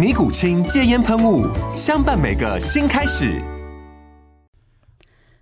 尼古清戒烟喷雾，相伴每个新开始。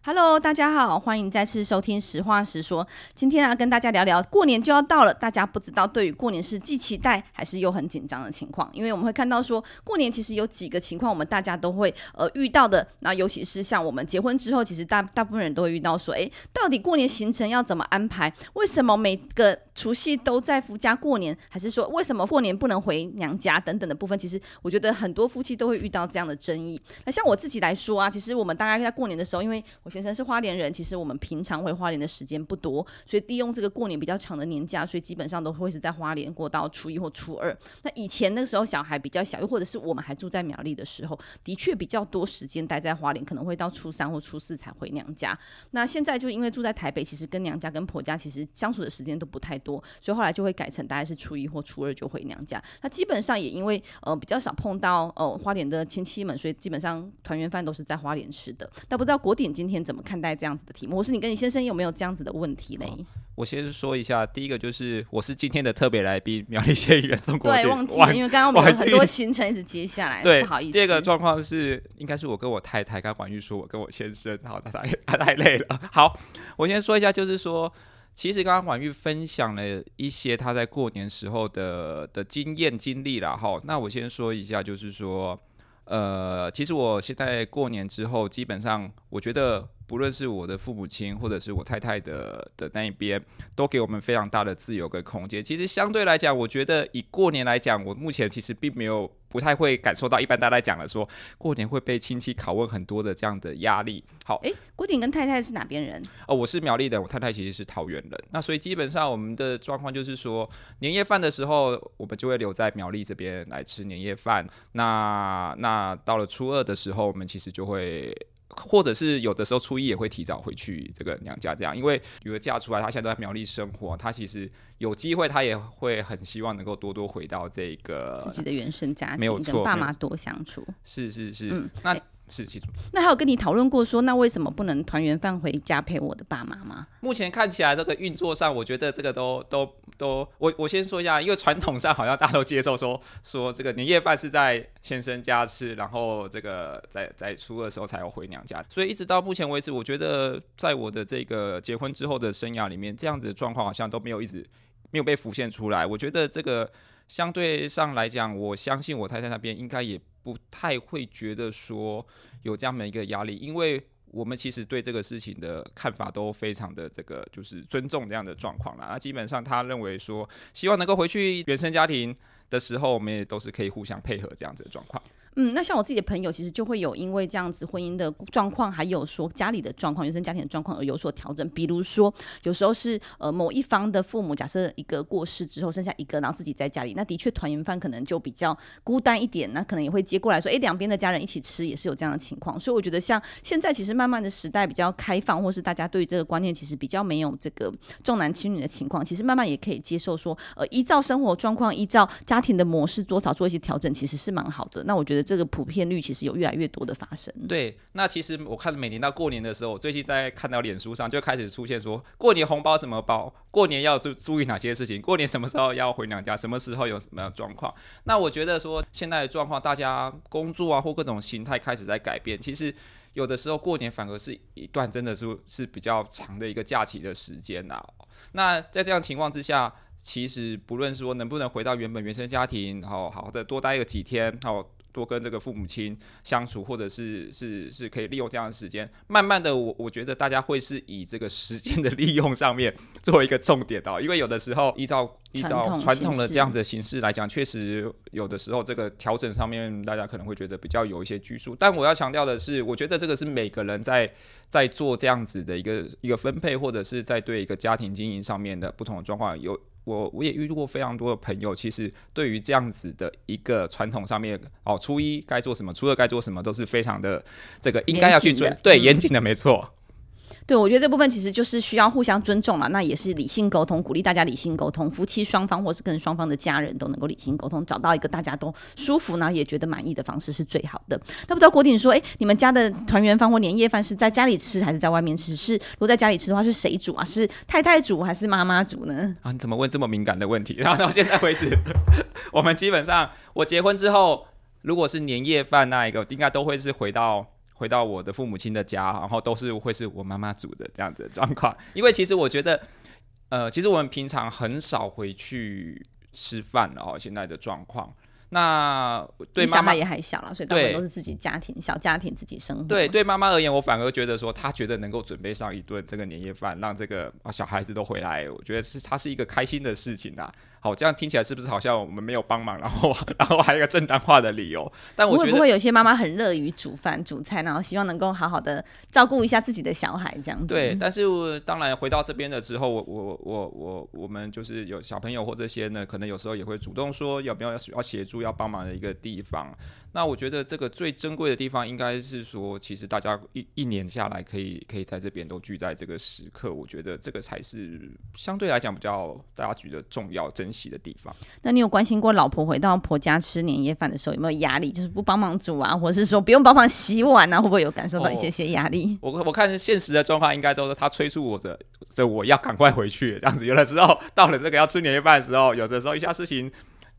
Hello，大家好，欢迎再次收听《实话实说》。今天啊，跟大家聊聊过年就要到了，大家不知道对于过年是既期待还是又很紧张的情况。因为我们会看到说，过年其实有几个情况，我们大家都会呃遇到的。那尤其是像我们结婚之后，其实大大部分人都会遇到说，诶，到底过年行程要怎么安排？为什么每个除夕都在夫家过年？还是说，为什么过年不能回娘家等等的部分？其实我觉得很多夫妻都会遇到这样的争议。那像我自己来说啊，其实我们大概在过年的时候，因为我先生是花莲人，其实我们平常回花莲的时间不多，所以利用这个过年比较长的年假，所以基本上都会是在花莲过到初一或初二。那以前那个时候小孩比较小，又或者是我们还住在苗栗的时候，的确比较多时间待在花莲，可能会到初三或初四才回娘家。那现在就因为住在台北，其实跟娘家跟婆家其实相处的时间都不太多，所以后来就会改成大概是初一或初二就回娘家。那基本上也因为呃比较少碰到呃花莲的亲戚们，所以基本上团圆饭都是在花莲吃的。但不知道国鼎今天怎么看待？这样子的题目，我是你跟你先生有没有这样子的问题嘞？我先说一下，第一个就是我是今天的特别来宾，苗栗县议员宋国。对，忘记了，因为刚刚我们很多行程一直接下来，对，不好意思。第二个状况是，应该是我跟我太太刚婉玉说，我跟我先生，好，他太他太累了。好，我先说一下，就是说，其实刚刚婉玉分享了一些他在过年时候的的经验经历了哈。那我先说一下，就是说，呃，其实我现在过年之后，基本上我觉得。不论是我的父母亲，或者是我太太的的那一边，都给我们非常大的自由跟空间。其实相对来讲，我觉得以过年来讲，我目前其实并没有不太会感受到一般大家讲的说过年会被亲戚拷问很多的这样的压力。好，诶，郭鼎跟太太是哪边人？哦，我是苗栗的，我太太其实是桃园人。那所以基本上我们的状况就是说，年夜饭的时候，我们就会留在苗栗这边来吃年夜饭。那那到了初二的时候，我们其实就会。或者是有的时候初一也会提早回去这个娘家，这样，因为女儿嫁出来，她现在在苗栗生活，她其实有机会，他也会很希望能够多多回到这个自己的原生家庭，没有错，跟爸妈多相处。是是是，嗯，那。欸是清楚。那还有跟你讨论过说，那为什么不能团圆饭回家陪我的爸妈吗？目前看起来这个运作上，我觉得这个都都都，我我先说一下，因为传统上好像大家都接受说说这个年夜饭是在先生家吃，然后这个在在初二的时候才有回娘家，所以一直到目前为止，我觉得在我的这个结婚之后的生涯里面，这样子的状况好像都没有一直没有被浮现出来。我觉得这个相对上来讲，我相信我太太那边应该也。不太会觉得说有这样的一个压力，因为我们其实对这个事情的看法都非常的这个，就是尊重这样的状况啦。那基本上他认为说，希望能够回去原生家庭的时候，我们也都是可以互相配合这样子的状况。嗯，那像我自己的朋友，其实就会有因为这样子婚姻的状况，还有说家里的状况、原生家庭的状况而有所调整。比如说，有时候是呃某一方的父母，假设一个过世之后剩下一个，然后自己在家里，那的确团圆饭可能就比较孤单一点，那可能也会接过来说，哎，两边的家人一起吃，也是有这样的情况。所以我觉得，像现在其实慢慢的时代比较开放，或是大家对于这个观念其实比较没有这个重男轻女的情况，其实慢慢也可以接受说，呃，依照生活状况，依照家庭的模式多少做一些调整，其实是蛮好的。那我觉得。这个普遍率其实有越来越多的发生。对，那其实我看每年到过年的时候，我最近在看到脸书上就开始出现说，过年红包怎么包？过年要注注意哪些事情？过年什么时候要回娘家？什么时候有什么样状况？那我觉得说现在的状况，大家工作啊或各种形态开始在改变。其实有的时候过年反而是一段真的是是比较长的一个假期的时间呐、啊。那在这样情况之下。其实不论说能不能回到原本原生家庭，然后好好的多待个几天，然后多跟这个父母亲相处，或者是是是可以利用这样的时间。慢慢的我，我我觉得大家会是以这个时间的利用上面作为一个重点的，因为有的时候依照依照传统的这样子的形式来讲，确实有的时候这个调整上面大家可能会觉得比较有一些拘束。但我要强调的是，我觉得这个是每个人在在做这样子的一个一个分配，或者是在对一个家庭经营上面的不同的状况有。我我也遇到过非常多的朋友，其实对于这样子的一个传统上面，哦，初一该做什么，初二该做什么，都是非常的这个应该要去准，对，严谨的，没错。对，我觉得这部分其实就是需要互相尊重嘛，那也是理性沟通，鼓励大家理性沟通，夫妻双方或是跟双方的家人都能够理性沟通，找到一个大家都舒服，然后也觉得满意的方式是最好的。那不知道国鼎说，哎，你们家的团圆饭或年夜饭是在家里吃还是在外面吃？是如果在家里吃的话，是谁煮啊？是太太煮还是妈妈煮呢？啊，你怎么问这么敏感的问题？然后到现在为止，我们基本上我结婚之后，如果是年夜饭那一个，应该都会是回到。回到我的父母亲的家，然后都是会是我妈妈煮的这样子的状况。因为其实我觉得，呃，其实我们平常很少回去吃饭了哦。现在的状况，那对妈妈，也还小了，所以大部分都是自己家庭小家庭自己生活。对，对妈妈而言，我反而觉得说，她觉得能够准备上一顿这个年夜饭，让这个啊小孩子都回来，我觉得是她是一个开心的事情啊。好，这样听起来是不是好像我们没有帮忙，然后 然后还有一个正当化的理由？但我觉得会不会有些妈妈很乐于煮饭煮菜，然后希望能够好好的照顾一下自己的小孩这样子？对，但是当然回到这边的时候，我我我我我们就是有小朋友或这些呢，可能有时候也会主动说有没有要要协助要帮忙的一个地方。那我觉得这个最珍贵的地方，应该是说，其实大家一一年下来，可以可以在这边都聚在这个时刻，我觉得这个才是相对来讲比较大家觉得重要、珍惜的地方。那你有关心过老婆回到婆家吃年夜饭的时候有没有压力？就是不帮忙煮啊，或者是说不用帮忙洗碗啊，会不会有感受到一些些压力？哦、我我看现实的状况，应该就是他催促我着，这我要赶快回去这样子。有的时候到了这个要吃年夜饭的时候，有的时候一下事情。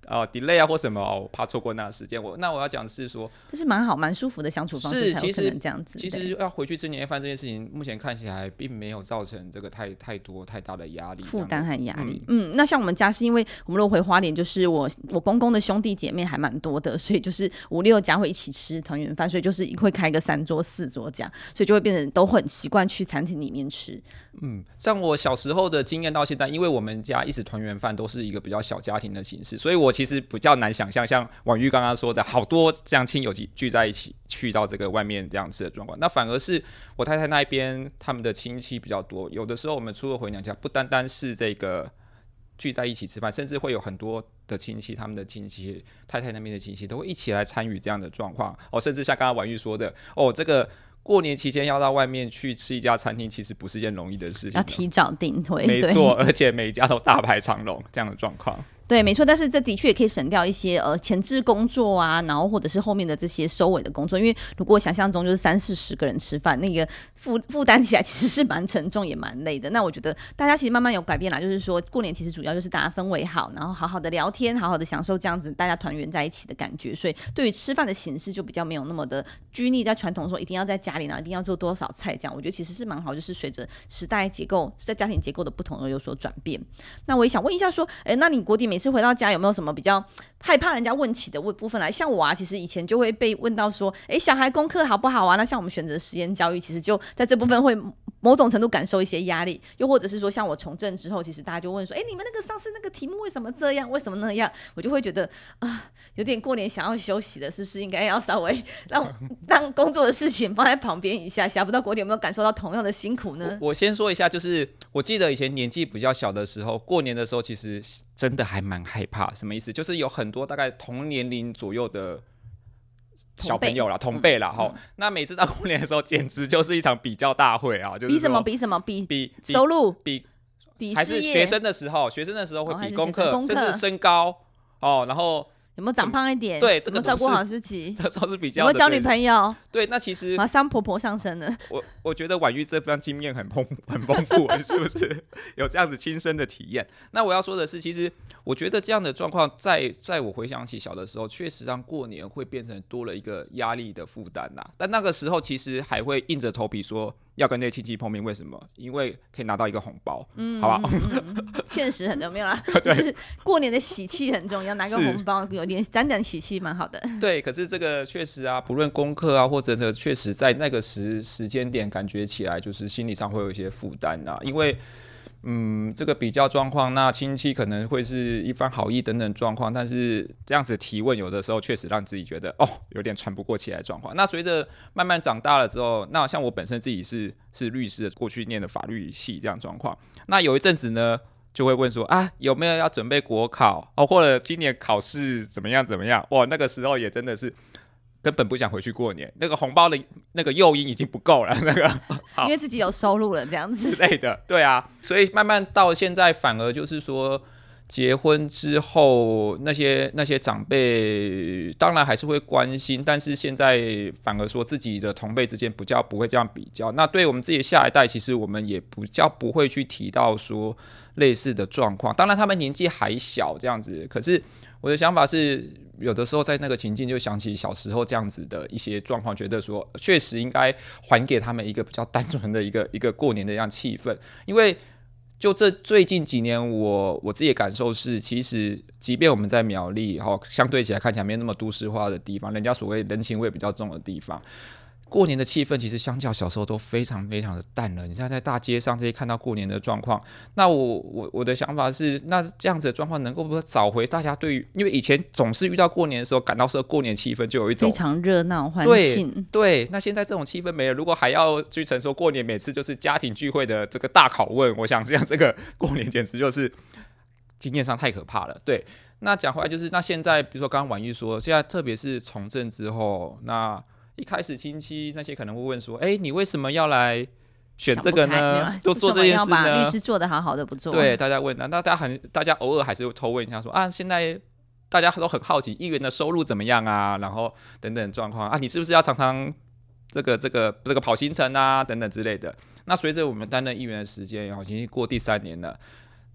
哦，delay 啊或什么，我怕错过那个时间。我那我要讲的是说，这是蛮好、蛮舒服的相处方式，才有可能这样子。其实要回去吃年夜饭这件事情，目前看起来并没有造成这个太太多太大的压力、负担和压力。嗯，嗯，那像我们家是因为我们如果回花莲，就是我我公公的兄弟姐妹还蛮多的，所以就是五六家会一起吃团圆饭，所以就是会开个三桌四桌这样，所以就会变成都很习惯去餐厅里面吃。嗯，像我小时候的经验到现在，因为我们家一直团圆饭都是一个比较小家庭的形式，所以我其实比较难想象像婉玉刚刚说的好多这样亲友聚聚在一起去到这个外面这样吃的状况。那反而是我太太那边他们的亲戚比较多，有的时候我们除了回娘家，不单单是这个聚在一起吃饭，甚至会有很多的亲戚，他们的亲戚太太那边的亲戚都会一起来参与这样的状况。哦，甚至像刚刚婉玉说的，哦，这个。过年期间要到外面去吃一家餐厅，其实不是件容易的事情，要提早订位。没错，而且每家都大排长龙，这样的状况。对，没错，但是这的确也可以省掉一些呃前置工作啊，然后或者是后面的这些收尾的工作。因为如果想象中就是三四十个人吃饭，那个负负担起来其实是蛮沉重也蛮累的。那我觉得大家其实慢慢有改变啦，就是说过年其实主要就是大家氛围好，然后好好的聊天，好好的享受这样子大家团圆在一起的感觉。所以对于吃饭的形式就比较没有那么的拘泥在传统说一定要在家里呢，一定要做多少菜这样。我觉得其实是蛮好，就是随着时代结构在家庭结构的不同而有所转变。那我也想问一下说，哎，那你国鼎美次回到家有没有什么比较害怕人家问起的问部分来？像我啊，其实以前就会被问到说，哎，小孩功课好不好啊？那像我们选择实验教育，其实就在这部分会某种程度感受一些压力。又或者是说，像我从政之后，其实大家就问说，哎，你们那个上次那个题目为什么这样？为什么那样？我就会觉得啊，有点过年想要休息的，是不是应该要稍微 让让工作的事情放在旁边一下？想不到国鼎有没有感受到同样的辛苦呢？我先说一下，就是我记得以前年纪比较小的时候，过年的时候其实真的还蛮害怕。什么意思？就是有很多大概同年龄左右的小朋友啦，同辈啦，哈、嗯。那每次到过年的时候，简直就是一场比较大会啊！就是比什么？比什么？比比收入？比比还是学生的时候？学生的时候会比功课，甚至身高哦，然后。有没有长胖一点？对，这个照顾好自己，这都是比较。有没有交女朋友？对，那其实马上婆婆上身了。我我觉得婉玉这番经验很丰很丰富，是不是 有这样子亲身的体验？那我要说的是，其实我觉得这样的状况，在在我回想起小的时候，确实让过年会变成多了一个压力的负担呐。但那个时候其实还会硬着头皮说。要跟那些亲戚碰面，为什么？因为可以拿到一个红包，嗯，好吧？现实很重要 啦，就是过年的喜气很重要，拿个红包有点沾沾喜气，蛮好的。对，可是这个确实啊，不论功课啊，或者这确实在那个时时间点，感觉起来就是心理上会有一些负担啊，因为。嗯，嗯这个比较状况，那亲戚可能会是一番好意等等状况，但是这样子提问，有的时候确实让自己觉得哦，有点喘不过气来状况。那随着慢慢长大了之后，那像我本身自己是是律师，过去念的法律系这样状况，那有一阵子呢，就会问说啊，有没有要准备国考哦，或者今年考试怎么样怎么样？哇，那个时候也真的是。根本不想回去过年，那个红包的那个诱因已经不够了，那个，因为自己有收入了这样子之类的，对啊，所以慢慢到现在，反而就是说，结婚之后那些那些长辈当然还是会关心，但是现在反而说自己的同辈之间比较不会这样比较，那对我们自己的下一代，其实我们也比较不会去提到说类似的状况，当然他们年纪还小这样子，可是我的想法是。有的时候在那个情境，就想起小时候这样子的一些状况，觉得说确实应该还给他们一个比较单纯的一个一个过年的这样气氛。因为就这最近几年我，我我自己的感受是，其实即便我们在苗栗，哈，相对起来看起来没那么都市化的地方，人家所谓人情味比较重的地方。过年的气氛其实相较小时候都非常非常的淡了。你现在在大街上这些看到过年的状况，那我我我的想法是，那这样子的状况能够不能找回大家对于，因为以前总是遇到过年的时候，感到说过年气氛就有一种非常热闹欢庆。对，对，那现在这种气氛没了，如果还要去承受过年每次就是家庭聚会的这个大拷问，我想这样这个过年简直就是经验上太可怕了。对，那讲回来就是，那现在比如说刚刚婉玉说，现在特别是从政之后，那。一开始亲戚那些可能会问说：“哎，你为什么要来选这个呢？都做这件事呢？”律师做得好好的不做。对，大家问，那大家很，大家偶尔还是会偷问一下说：“啊，现在大家都很好奇议员的收入怎么样啊？然后等等状况啊，你是不是要常常这个这个这个跑行程啊？等等之类的。”那随着我们担任议员的时间，然后已经过第三年了，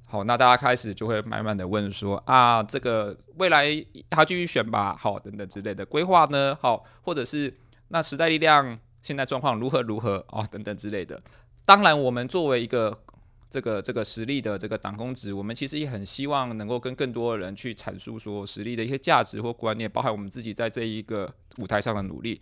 好，那大家开始就会慢慢的问说：“啊，这个未来他继续选吧？好，等等之类的规划呢？好，或者是。”那时代力量现在状况如何如何哦，等等之类的。当然，我们作为一个这个这个实力的这个党工职，我们其实也很希望能够跟更多的人去阐述说实力的一些价值或观念，包含我们自己在这一个舞台上的努力。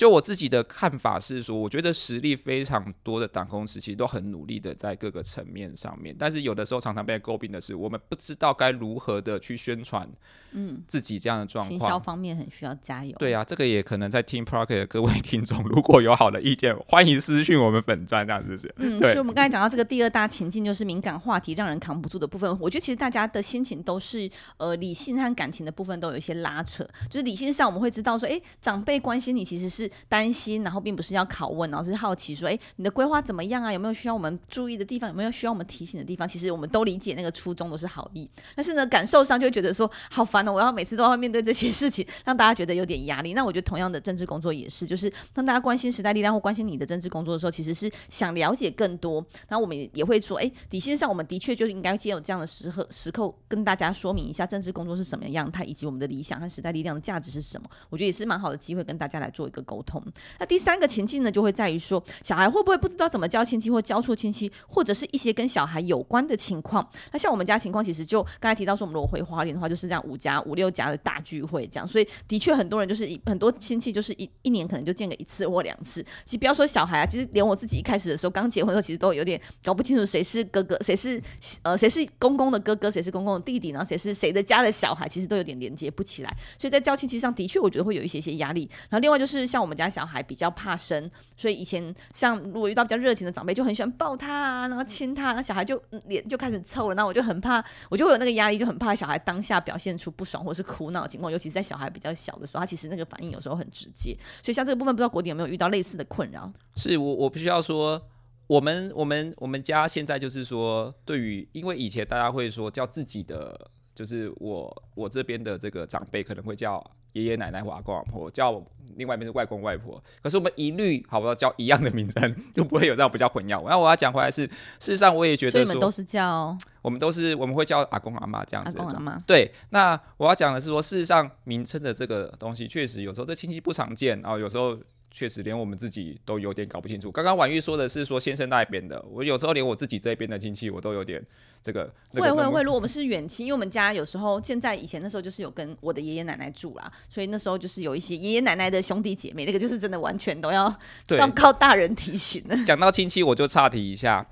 就我自己的看法是说，我觉得实力非常多的党公职其实都很努力的在各个层面上面，但是有的时候常常被诟病的是，我们不知道该如何的去宣传，嗯，自己这样的状况。行销方面很需要加油。对啊，这个也可能在听 Parker 的各位 听众，如果有好的意见，欢迎私讯我们粉专，这样是不是？嗯，所以我们刚才讲到这个第二大情境，就是敏感话题让人扛不住的部分。我觉得其实大家的心情都是，呃，理性和感情的部分都有一些拉扯。就是理性上我们会知道说，哎，长辈关心你其实是担心。然后并不是要拷问，而是好奇说，哎，你的规划怎么样啊？有没有需要我们注意的地方？有没有需要我们提醒的地方？其实我们都理解那个初衷都是好意，但是呢，感受上就觉得说好烦哦，我要每次都要面对这些事情，让大家觉得有点压力。那我觉得同样的政治工作也是，就是当大家关心时代力量或关心你的政治工作的时候，其实是想了解更多。那我们也会说，哎，底线上我们的确就是应该借有这样的时刻时刻跟大家说明一下政治工作是什么样态，以及我们的理想和时代力量的价值是什么。我觉得也是蛮好的机会跟大家来做一个沟通。那第三个情境呢？就会在于说，小孩会不会不知道怎么交亲戚，或交错亲戚，或者是一些跟小孩有关的情况。那像我们家情况，其实就刚才提到说，我们如果回花莲的话，就是这样五家五六家的大聚会这样。所以的确很多人就是一很多亲戚就是一一年可能就见个一次或两次。其实不要说小孩啊，其实连我自己一开始的时候刚结婚的时候，其实都有点搞不清楚谁是哥哥，谁是呃谁是公公的哥哥，谁是公公的弟弟，然后谁是谁的家的小孩，其实都有点连接不起来。所以在交亲戚上的确，我觉得会有一些些压力。然后另外就是像我们家小孩比较怕生。所以以前像如果遇到比较热情的长辈，就很喜欢抱他啊，然后亲他，那小孩就脸就开始臭了。那我就很怕，我就会有那个压力，就很怕小孩当下表现出不爽或是哭闹的情况，尤其是在小孩比较小的时候，他其实那个反应有时候很直接。所以像这个部分，不知道国鼎有没有遇到类似的困扰？是我我必须要说，我们我们我们家现在就是说，对于因为以前大家会说叫自己的，就是我我这边的这个长辈可能会叫。爷爷奶奶或阿公阿婆叫另外一边是外公外婆，可是我们一律好不要叫一样的名称，就不会有这样比较混淆。那我要讲回来是，事实上我也觉得说，所以你们都是叫，我们都是我们会叫阿公阿妈这样子。阿公阿妈。对，那我要讲的是说，事实上名称的这个东西确实有时候这亲戚不常见，然后有时候确实连我们自己都有点搞不清楚。刚刚婉玉说的是说先生那一边的，我有时候连我自己这边的亲戚我都有点这个。会会会，如果我们是远亲，因为我们家有时候现在以前那时候就是有跟我的爷爷奶奶住啦，所以那时候就是有一些爷爷奶奶的兄弟姐妹，那个就是真的完全都要 要靠大人提醒了。讲到亲戚，我就岔题一下，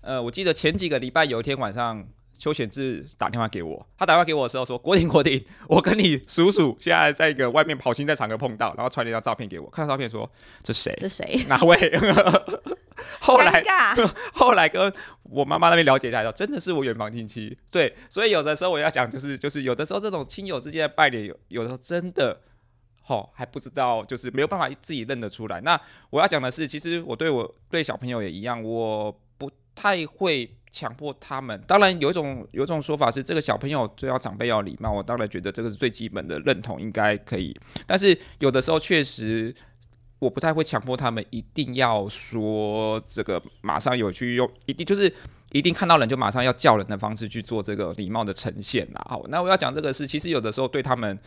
呃，我记得前几个礼拜有一天晚上。邱显志打电话给我，他打电话给我的时候说：“国鼎，国鼎，我跟你叔叔现在在一个外面跑新在场合碰到，然后传了一张照片给我，看到照片说这谁？这谁？哪位？”后来后来跟我妈妈那边了解一下，说真的是我远房亲戚。对，所以有的时候我要讲，就是就是有的时候这种亲友之间的拜年，有有的时候真的，吼还不知道，就是没有办法自己认得出来。那我要讲的是，其实我对我对小朋友也一样，我不太会。强迫他们，当然有一种有一种说法是，这个小朋友最要长辈要礼貌。我当然觉得这个是最基本的认同，应该可以。但是有的时候确实，我不太会强迫他们一定要说这个马上有去用，一定就是一定看到人就马上要叫人的方式去做这个礼貌的呈现啦。好，那我要讲这个是，其实有的时候对他们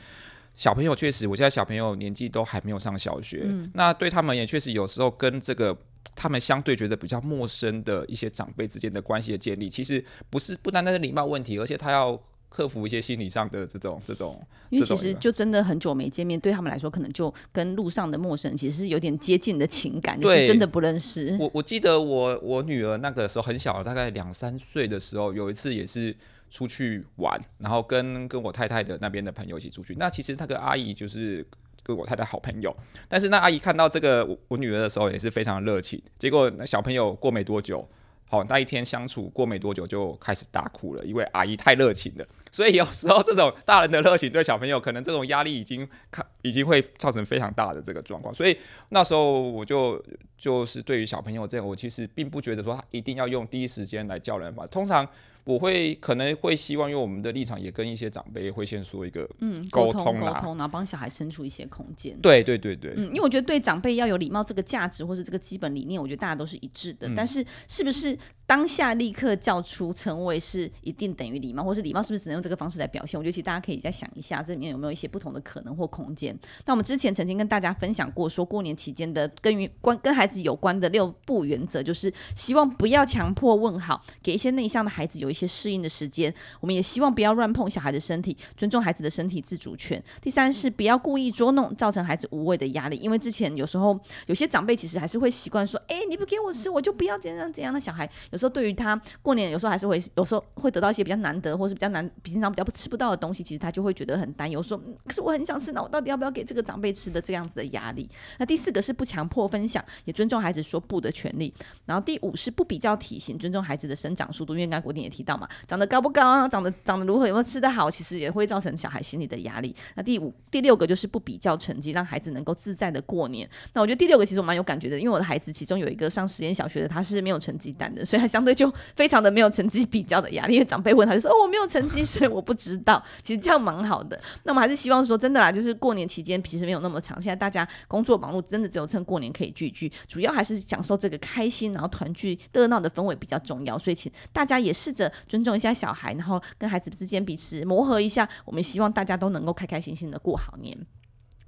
小朋友确实，我现在小朋友年纪都还没有上小学，嗯、那对他们也确实有时候跟这个。他们相对觉得比较陌生的一些长辈之间的关系的建立，其实不是不单单是礼貌问题，而且他要克服一些心理上的这种这种。因为其实就真的很久没见面，对他们来说，可能就跟路上的陌生人其实是有点接近的情感，就是真的不认识。我我记得我我女儿那个时候很小，大概两三岁的时候，有一次也是出去玩，然后跟跟我太太的那边的朋友一起出去。那其实那个阿姨就是。跟我太太好朋友，但是那阿姨看到这个我，我女儿的时候也是非常热情。结果那小朋友过没多久，好，那一天相处过没多久就开始大哭了，因为阿姨太热情了。所以有时候这种大人的热情对小朋友可能这种压力已经看已经会造成非常大的这个状况。所以那时候我就就是对于小朋友这样，我其实并不觉得说他一定要用第一时间来叫人法，通常。我会可能会希望，因为我们的立场也跟一些长辈会先说一个嗯沟通沟通，然后帮小孩撑出一些空间。对对对对，嗯，因为我觉得对长辈要有礼貌这个价值或是这个基本理念，我觉得大家都是一致的。嗯、但是是不是当下立刻叫出成为是一定等于礼貌，或是礼貌是不是只能用这个方式来表现？我觉得其实大家可以再想一下，这里面有没有一些不同的可能或空间。那我们之前曾经跟大家分享过，说过年期间的跟于关跟孩子有关的六不原则，就是希望不要强迫问好，给一些内向的孩子有一一些适应的时间。我们也希望不要乱碰小孩的身体，尊重孩子的身体自主权。第三是不要故意捉弄，造成孩子无谓的压力。因为之前有时候有些长辈其实还是会习惯说：“哎，你不给我吃，我就不要怎样怎样。”的小孩有时候对于他过年，有时候还是会有时候会得到一些比较难得或是比较难平常比较吃不到的东西，其实他就会觉得很担忧，说：“可是我很想吃，那我到底要不要给这个长辈吃的这样子的压力？”那第四个是不强迫分享，也尊重孩子说不的权利。然后第五是不比较体型，尊重孩子的生长速度。因为刚刚国鼎也提到嘛，长得高不高，长得长得如何？有没有吃得好？其实也会造成小孩心理的压力。那第五、第六个就是不比较成绩，让孩子能够自在的过年。那我觉得第六个其实我蛮有感觉的，因为我的孩子其中有一个上实验小学的，他是没有成绩单的，所以他相对就非常的没有成绩比较的压力。因为长辈问他就说：“哦，我没有成绩，所以我不知道。”其实这样蛮好的。那我们还是希望说，真的啦，就是过年期间其实没有那么长，现在大家工作忙碌，真的只有趁过年可以聚聚，主要还是享受这个开心，然后团聚热闹的氛围比较重要。所以请大家也试着尊重一下小孩，然后跟孩子之间。彼此磨合一下，我们希望大家都能够开开心心的过好年。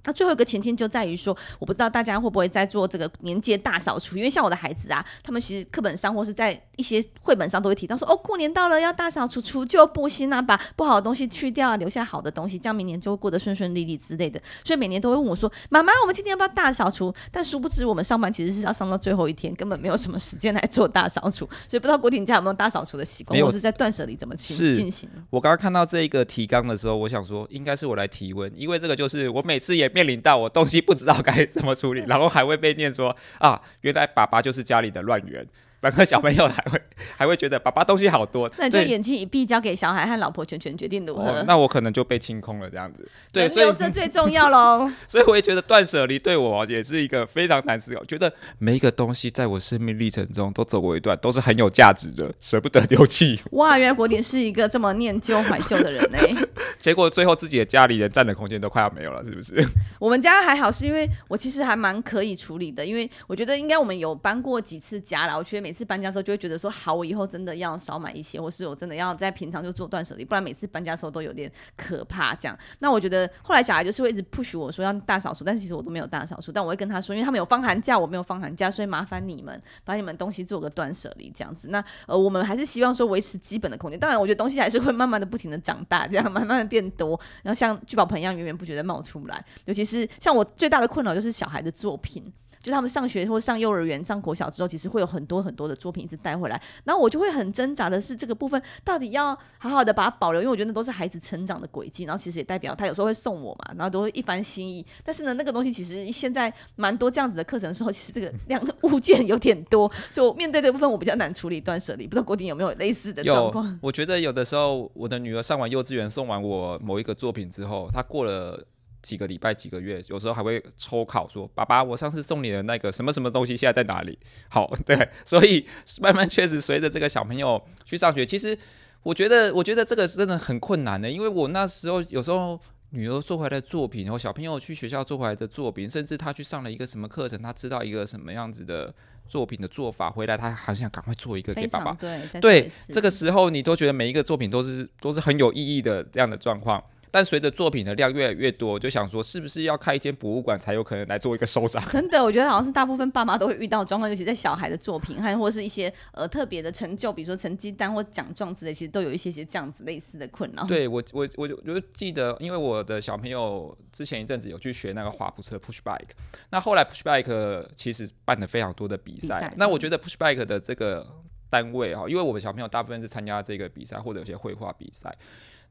那最后一个前进就在于说，我不知道大家会不会在做这个年节大扫除，因为像我的孩子啊，他们其实课本上或是在一些绘本上都会提到说，哦，过年到了要大扫除，除旧布新啊，把不好的东西去掉啊，留下好的东西，这样明年就会过得顺顺利利之类的。所以每年都会问我说，妈妈，我们今天要不要大扫除？但殊不知我们上班其实是要上到最后一天，根本没有什么时间来做大扫除。所以不知道国鼎家有没有大扫除的习惯，或是在断舍离怎么去进行？我刚刚看到这一个提纲的时候，我想说应该是我来提问，因为这个就是我每次也面临到我东西不知道该怎么处理，然后还会被念说啊，原来爸爸就是家里的乱源。反正小朋友还会还会觉得爸爸东西好多，那你就眼睛一闭，交给小孩和老婆全权决定如何？哦，那我可能就被清空了这样子。对，所以这最重要喽。所以我也觉得断舍离对我也是一个非常难思考。觉得每一个东西在我生命历程中都走过一段，都是很有价值的，舍不得丢弃。哇，原来国典是一个这么念旧怀旧的人呢。结果最后自己的家里人占的空间都快要没有了，是不是？我们家还好，是因为我其实还蛮可以处理的，因为我觉得应该我们有搬过几次家了，我觉得。每次搬家的时候就会觉得说，好，我以后真的要少买一些，或是我真的要在平常就做断舍离，不然每次搬家的时候都有点可怕。这样，那我觉得后来小孩就是会一直 push 我说要大扫除，但是其实我都没有大扫除，但我会跟他说，因为他们有放寒假，我没有放寒假，所以麻烦你们把你们东西做个断舍离这样子。那呃，我们还是希望说维持基本的空间，当然我觉得东西还是会慢慢的不停的长大，这样慢慢的变多，然后像聚宝盆一样源源不绝的冒出来。尤其是像我最大的困扰就是小孩的作品。就他们上学或上幼儿园、上国小之后，其实会有很多很多的作品一直带回来，然后我就会很挣扎的是这个部分到底要好好的把它保留，因为我觉得那都是孩子成长的轨迹，然后其实也代表他有时候会送我嘛，然后都会一番心意。但是呢，那个东西其实现在蛮多这样子的课程的时候，其实这个量 物件有点多，所以我面对这部分我比较难处理断舍离。不知道国鼎有没有类似的状况？我觉得有的时候我的女儿上完幼稚园，送完我某一个作品之后，她过了。几个礼拜、几个月，有时候还会抽考说：“爸爸，我上次送你的那个什么什么东西现在在哪里？”好，对，所以慢慢确实随着这个小朋友去上学，其实我觉得，我觉得这个是真的很困难的，因为我那时候有时候女儿做回来的作品，然后小朋友去学校做回来的作品，甚至他去上了一个什么课程，他知道一个什么样子的作品的做法，回来他好像赶快做一个给爸爸。对对，这个时候你都觉得每一个作品都是都是很有意义的这样的状况。但随着作品的量越来越多，我就想说，是不是要开一间博物馆才有可能来做一个收藏？真的，我觉得好像是大部分爸妈都会遇到状况，尤其在小孩的作品，还或是一些呃特别的成就，比如说成绩单或奖状之类，其实都有一些些这样子类似的困扰。对我，我我就我就记得，因为我的小朋友之前一阵子有去学那个滑步车 push bike，那后来 push bike 其实办了非常多的比赛。那我觉得 push bike 的这个单位哈，因为我们小朋友大部分是参加这个比赛或者有些绘画比赛。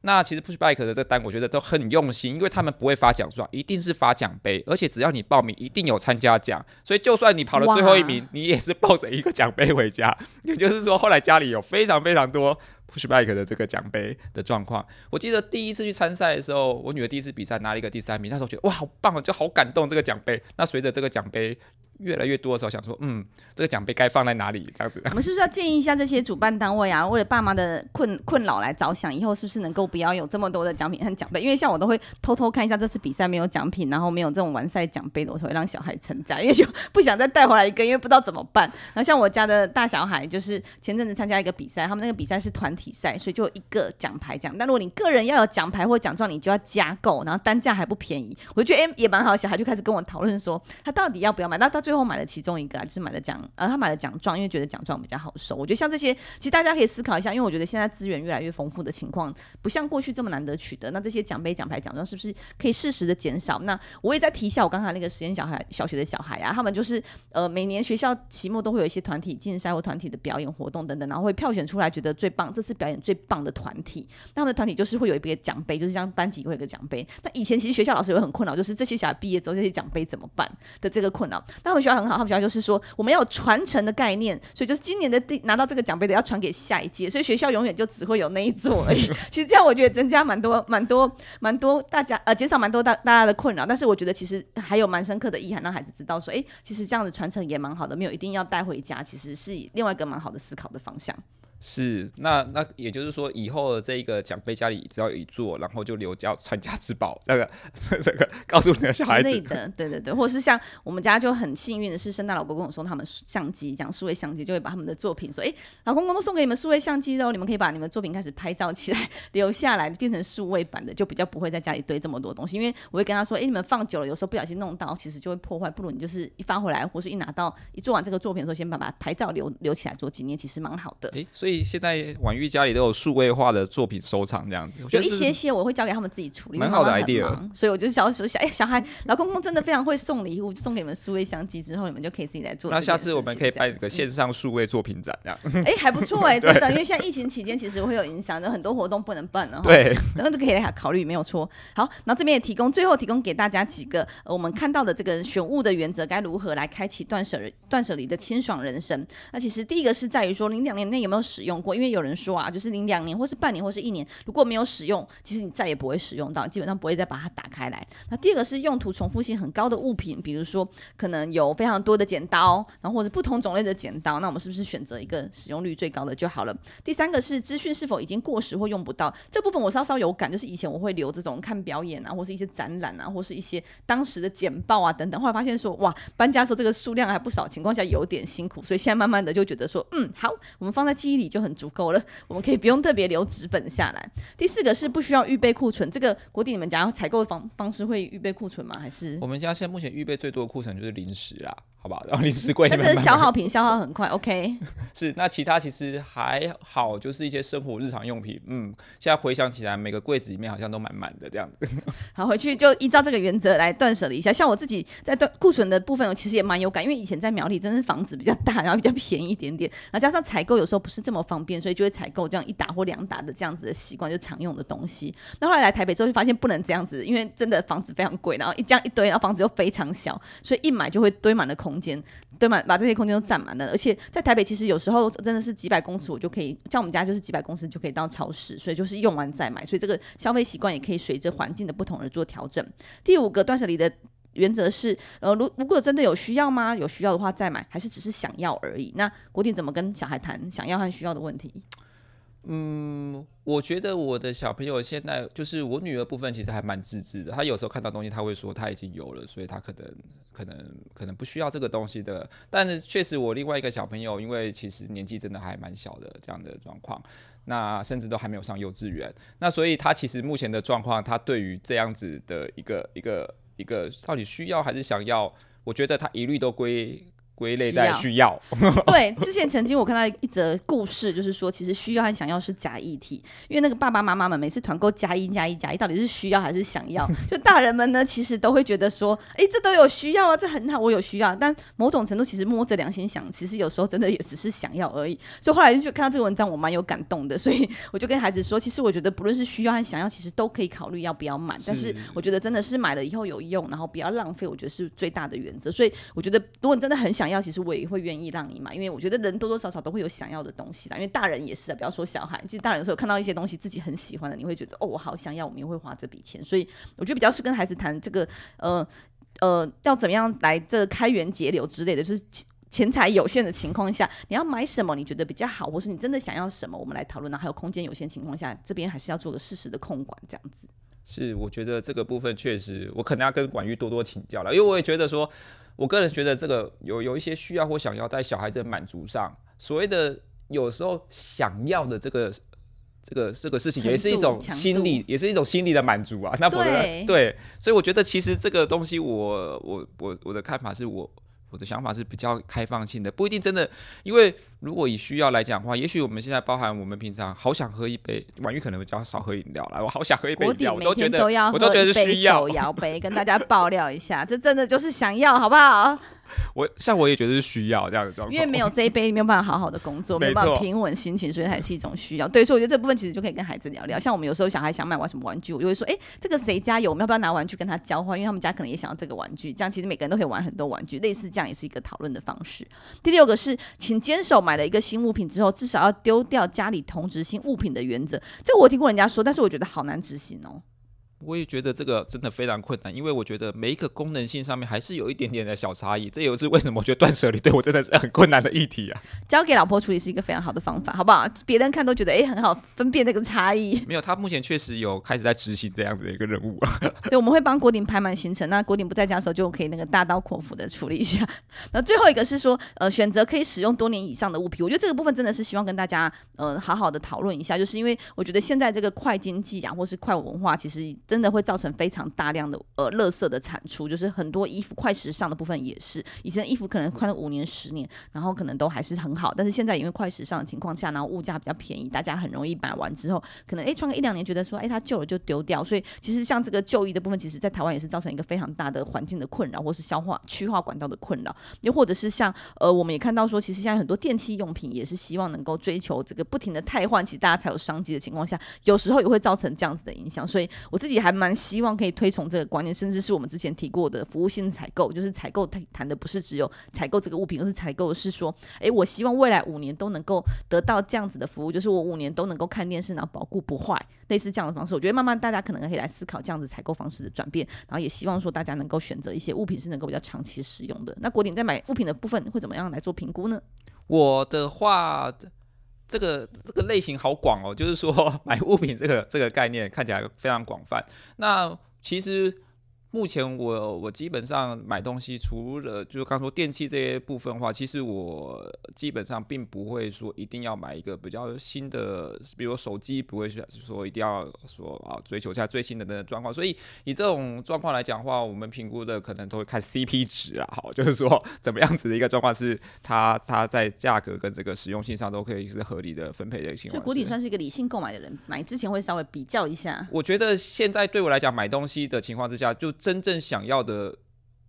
那其实 Pushback 的这个单，我觉得都很用心，因为他们不会发奖状，一定是发奖杯，而且只要你报名，一定有参加奖，所以就算你跑了最后一名，你也是抱着一个奖杯回家。也就是说，后来家里有非常非常多 Pushback 的这个奖杯的状况。我记得第一次去参赛的时候，我女儿第一次比赛拿了一个第三名，那时候觉得哇，好棒啊，就好感动这个奖杯。那随着这个奖杯。越来越多的时候，想说，嗯，这个奖杯该放在哪里？这样子，我们是不是要建议一下这些主办单位啊，为了爸妈的困困扰来着想，以后是不是能够不要有这么多的奖品和奖杯？因为像我都会偷偷看一下这次比赛没有奖品，然后没有这种完赛奖杯的，我才会让小孩参加，因为就不想再带回来一个，因为不知道怎么办。然后像我家的大小孩，就是前阵子参加一个比赛，他们那个比赛是团体赛，所以就一个奖牌奖。但如果你个人要有奖牌或奖状，你就要加购，然后单价还不便宜。我就觉得哎、欸、也蛮好，小孩就开始跟我讨论说，他到底要不要买？那到最后买了其中一个啊。就是买了奖，呃，他买了奖状，因为觉得奖状比较好收。我觉得像这些，其实大家可以思考一下，因为我觉得现在资源越来越丰富的情况，不像过去这么难得取得。那这些奖杯、奖牌、奖状是不是可以适时的减少？那我也在提一下我刚才那个实验小孩、小学的小孩啊，他们就是呃，每年学校期末都会有一些团体竞赛或团体的表演活动等等，然后会票选出来觉得最棒，这次表演最棒的团体。那他们的团体就是会有一个奖杯，就是像班级会有一个奖杯。那以前其实学校老师也很困扰，就是这些小孩毕业之后这些奖杯怎么办的这个困扰。那们学校很好，他们学校就是说我们要有传承的概念，所以就是今年的第拿到这个奖杯的要传给下一届，所以学校永远就只会有那一座而已。其实这样我觉得增加蛮多、蛮多、蛮多大家呃减少蛮多大大家的困扰，但是我觉得其实还有蛮深刻的意涵，让孩子知道说，哎，其实这样子传承也蛮好的，没有一定要带回家，其实是另外一个蛮好的思考的方向。是，那那也就是说，以后的这一个奖杯家里只要有一座，然后就留叫传家之宝。这个这个告诉你的小孩子，的，对对对，或者是像我们家就很幸运的是，圣诞老公公跟我说他们相机，讲数位相机就会把他们的作品说，哎，老公公都送给你们数位相机喽，你们可以把你们作品开始拍照起来，留下来变成数位版的，就比较不会在家里堆这么多东西。因为我会跟他说，哎，你们放久了，有时候不小心弄到，其实就会破坏，不如你就是一发回来，或是一拿到一做完这个作品的时候，先把它拍照留留起来做纪念，其实蛮好的。哎，所以现在。婉玉家里都有数位化的作品收藏，这样子，有一些些我会交给他们自己处理，蛮好的 idea。所以我就小时候想，哎，小孩老公公真的非常会送礼物，送给你们数位相机之后，你们就可以自己来做。那下次我们可以办一个线上数位作品展，这样。哎，还不错哎，真的，因为现在疫情期间其实会有影响，有很多活动不能办了。对，然后就可以来考虑，没有错。好，那这边也提供最后提供给大家几个我们看到的这个选物的原则，该如何来开启断舍断舍离的清爽人生？那其实第一个是在于说，您两年内有没有使用过，因为有人说啊，就是你两年或是半年或是一年如果没有使用，其实你再也不会使用到，基本上不会再把它打开来。那第二个是用途重复性很高的物品，比如说可能有非常多的剪刀，然后或者不同种类的剪刀，那我们是不是选择一个使用率最高的就好了？第三个是资讯是否已经过时或用不到，这部分我稍稍有感，就是以前我会留这种看表演啊，或是一些展览啊，或是一些当时的简报啊等等，后来发现说哇，搬家的时候这个数量还不少，情况下有点辛苦，所以现在慢慢的就觉得说，嗯，好，我们放在记忆里就很足够了，我们可以不用特别留纸本下来。第四个是不需要预备库存，这个国鼎你们家采购方方式会预备库存吗？还是我们家现在目前预备最多的库存就是零食啦。好吧，然 后零食柜，但是消耗品消耗很快，OK。是，那其他其实还好，就是一些生活日常用品。嗯，现在回想起来，每个柜子里面好像都满满的这样子。好，回去就依照这个原则来断舍离一下。像我自己在断库存的部分，我其实也蛮有感，因为以前在苗栗，真的是房子比较大，然后比较便宜一点点，然后加上采购有时候不是这么方便，所以就会采购这样一打或两打的这样子的习惯，就常用的东西。那后来来台北之后，就发现不能这样子，因为真的房子非常贵，然后一这样一堆，然后房子又非常小，所以一买就会堆满了空间。堆满，把这些空间都占满了，而且在台北其实有时候真的是几百公尺，我就可以，像我们家就是几百公尺就可以到超市，所以就是用完再买，所以这个消费习惯也可以随着环境的不同而做调整。第五个断舍离的原则是，呃，如如果真的有需要吗？有需要的话再买，还是只是想要而已？那国鼎怎么跟小孩谈想要和需要的问题？嗯，我觉得我的小朋友现在就是我女儿部分，其实还蛮自制的。她有时候看到东西，她会说她已经有了，所以她可能可能可能不需要这个东西的。但是确实，我另外一个小朋友，因为其实年纪真的还蛮小的这样的状况，那甚至都还没有上幼稚园，那所以他其实目前的状况，他对于这样子的一个一个一个到底需要还是想要，我觉得他一律都归。归类在需要，对，之前曾经我看到一则故事，就是说其实需要和想要是假议题，因为那个爸爸妈妈们每次团购加一加一加一，到底是需要还是想要？就大人们呢，其实都会觉得说，哎，这都有需要啊，这很好，我有需要。但某种程度，其实摸着良心想，其实有时候真的也只是想要而已。所以后来就看到这个文章，我蛮有感动的，所以我就跟孩子说，其实我觉得不论是需要和想要，其实都可以考虑要不要买。但是我觉得真的是买了以后有用，然后不要浪费，我觉得是最大的原则。所以我觉得，如果你真的很想要，其实我也会愿意让你买，因为我觉得人多多少少都会有想要的东西的，因为大人也是啊，不要说小孩，其实大人有时候看到一些东西自己很喜欢的，你会觉得哦，我好想要，我们也会花这笔钱，所以我觉得比较是跟孩子谈这个，呃呃，要怎么样来这开源节流之类的，就是钱财有限的情况下，你要买什么你觉得比较好，或是你真的想要什么，我们来讨论。然后还有空间有限情况下，这边还是要做个适时的控管，这样子。是，我觉得这个部分确实，我可能要跟管玉多多请教了，因为我也觉得说。我个人觉得这个有有一些需要或想要在小孩子的满足上，所谓的有时候想要的这个这个这个事情，也是一种心理，也是一种心理的满足啊。那否则对，对，所以我觉得其实这个东西我，我我我我的看法是我。我的想法是比较开放性的，不一定真的，因为如果以需要来讲的话，也许我们现在包含我们平常好想喝一杯，婉玉可能会比较少喝饮料啦，我好想喝一杯饮料，我都觉得我都觉得是需要。手摇杯跟大家爆料一下，这真的就是想要，好不好？我像我也觉得是需要这样的状况，因为没有这一杯没有办法好好的工作，没有办法平稳心情，所以还是一种需要。对，所以我觉得这部分其实就可以跟孩子聊聊。像我们有时候小孩想买玩什么玩具，我就会说，哎、欸，这个谁家有，我们要不要拿玩具跟他交换？因为他们家可能也想要这个玩具，这样其实每个人都可以玩很多玩具，类似这样也是一个讨论的方式。第六个是，请坚守买了一个新物品之后，至少要丢掉家里同质性物品的原则。这个我听过人家说，但是我觉得好难执行哦。我也觉得这个真的非常困难，因为我觉得每一个功能性上面还是有一点点的小差异，这也是为什么我觉得断舍离对我真的是很困难的议题啊。交给老婆处理是一个非常好的方法，好不好？别人看都觉得哎很好分辨那个差异。没有，他目前确实有开始在执行这样子的一个任务啊。对，我们会帮国鼎排满行程，那国鼎不在家的时候就可以那个大刀阔斧的处理一下。那最后一个是说，呃，选择可以使用多年以上的物品，我觉得这个部分真的是希望跟大家呃好好的讨论一下，就是因为我觉得现在这个快经济啊，或是快文化，其实真的会造成非常大量的呃，垃圾的产出，就是很多衣服快时尚的部分也是，以前的衣服可能穿了五年、十年，然后可能都还是很好，但是现在因为快时尚的情况下，然后物价比较便宜，大家很容易买完之后，可能诶穿个一两年，觉得说诶它旧了就丢掉，所以其实像这个旧衣的部分，其实在台湾也是造成一个非常大的环境的困扰，或是消化区化管道的困扰，又或者是像呃，我们也看到说，其实现在很多电器用品也是希望能够追求这个不停的汰换，其实大家才有商机的情况下，有时候也会造成这样子的影响，所以我自己还蛮希望可以推崇这个观念，甚至是我们之前提过的服务性采购，就是采购谈谈的不是只有采购这个物品，而是采购是说，诶，我希望未来五年都能够得到这样子的服务，就是我五年都能够看电视，然后保固不坏，类似这样的方式。我觉得慢慢大家可能可以来思考这样子采购方式的转变，然后也希望说大家能够选择一些物品是能够比较长期使用的。那国鼎在买物品的部分会怎么样来做评估呢？我的话。这个这个类型好广哦，就是说买物品这个这个概念看起来非常广泛。那其实。目前我我基本上买东西，除了就是刚说电器这些部分的话，其实我基本上并不会说一定要买一个比较新的，比如手机，不会说一定要说啊追求一下最新的那个状况。所以以这种状况来讲的话，我们评估的可能都会看 CP 值啊，好，就是说怎么样子的一个状况是它它在价格跟这个实用性上都可以是合理的分配的一个情况。所以国鼎算是一个理性购买的人，买之前会稍微比较一下。我觉得现在对我来讲，买东西的情况之下就。真正想要的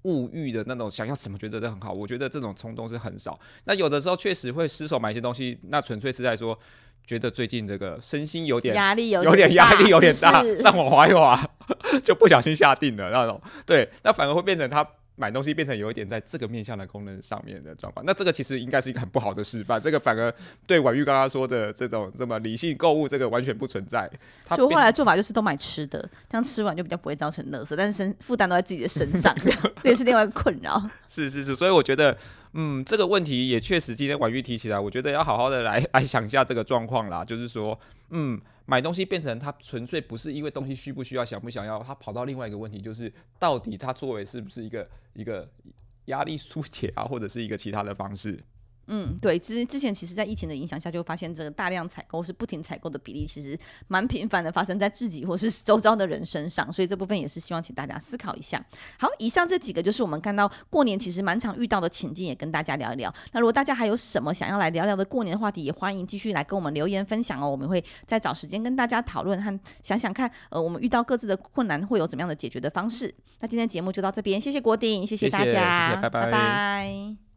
物欲的那种，想要什么觉得这很好，我觉得这种冲动是很少。那有的时候确实会失手买一些东西，那纯粹是在说觉得最近这个身心有点压力，有点压力有点大，上网滑一滑 就不小心下定了那种。对，那反而会变成他。买东西变成有一点在这个面向的功能上面的状况，那这个其实应该是一个很不好的示范。这个反而对婉玉刚刚说的这种这么理性购物，这个完全不存在。所以我后来做法就是都买吃的，这样吃完就比较不会造成垃圾，但是身负担都在自己的身上，这也是另外一个困扰。是是是，所以我觉得，嗯，这个问题也确实今天婉玉提起来，我觉得要好好的来来想一下这个状况啦，就是说，嗯。买东西变成他纯粹不是因为东西需不需要、想不想要，他跑到另外一个问题，就是到底他作为是不是一个一个压力疏解啊，或者是一个其他的方式。嗯，对，之之前其实，在疫情的影响下，就发现这个大量采购是不停采购的比例，其实蛮频繁的发生在自己或是 周遭的人身上，所以这部分也是希望请大家思考一下。好，以上这几个就是我们看到过年其实蛮常遇到的情境，也跟大家聊一聊。那如果大家还有什么想要来聊聊的过年的话题，也欢迎继续来跟我们留言分享哦，我们会再找时间跟大家讨论和想想看，呃，我们遇到各自的困难会有怎么样的解决的方式。那今天节目就到这边，谢谢国鼎，谢谢大家，谢谢，谢谢，拜拜。拜拜。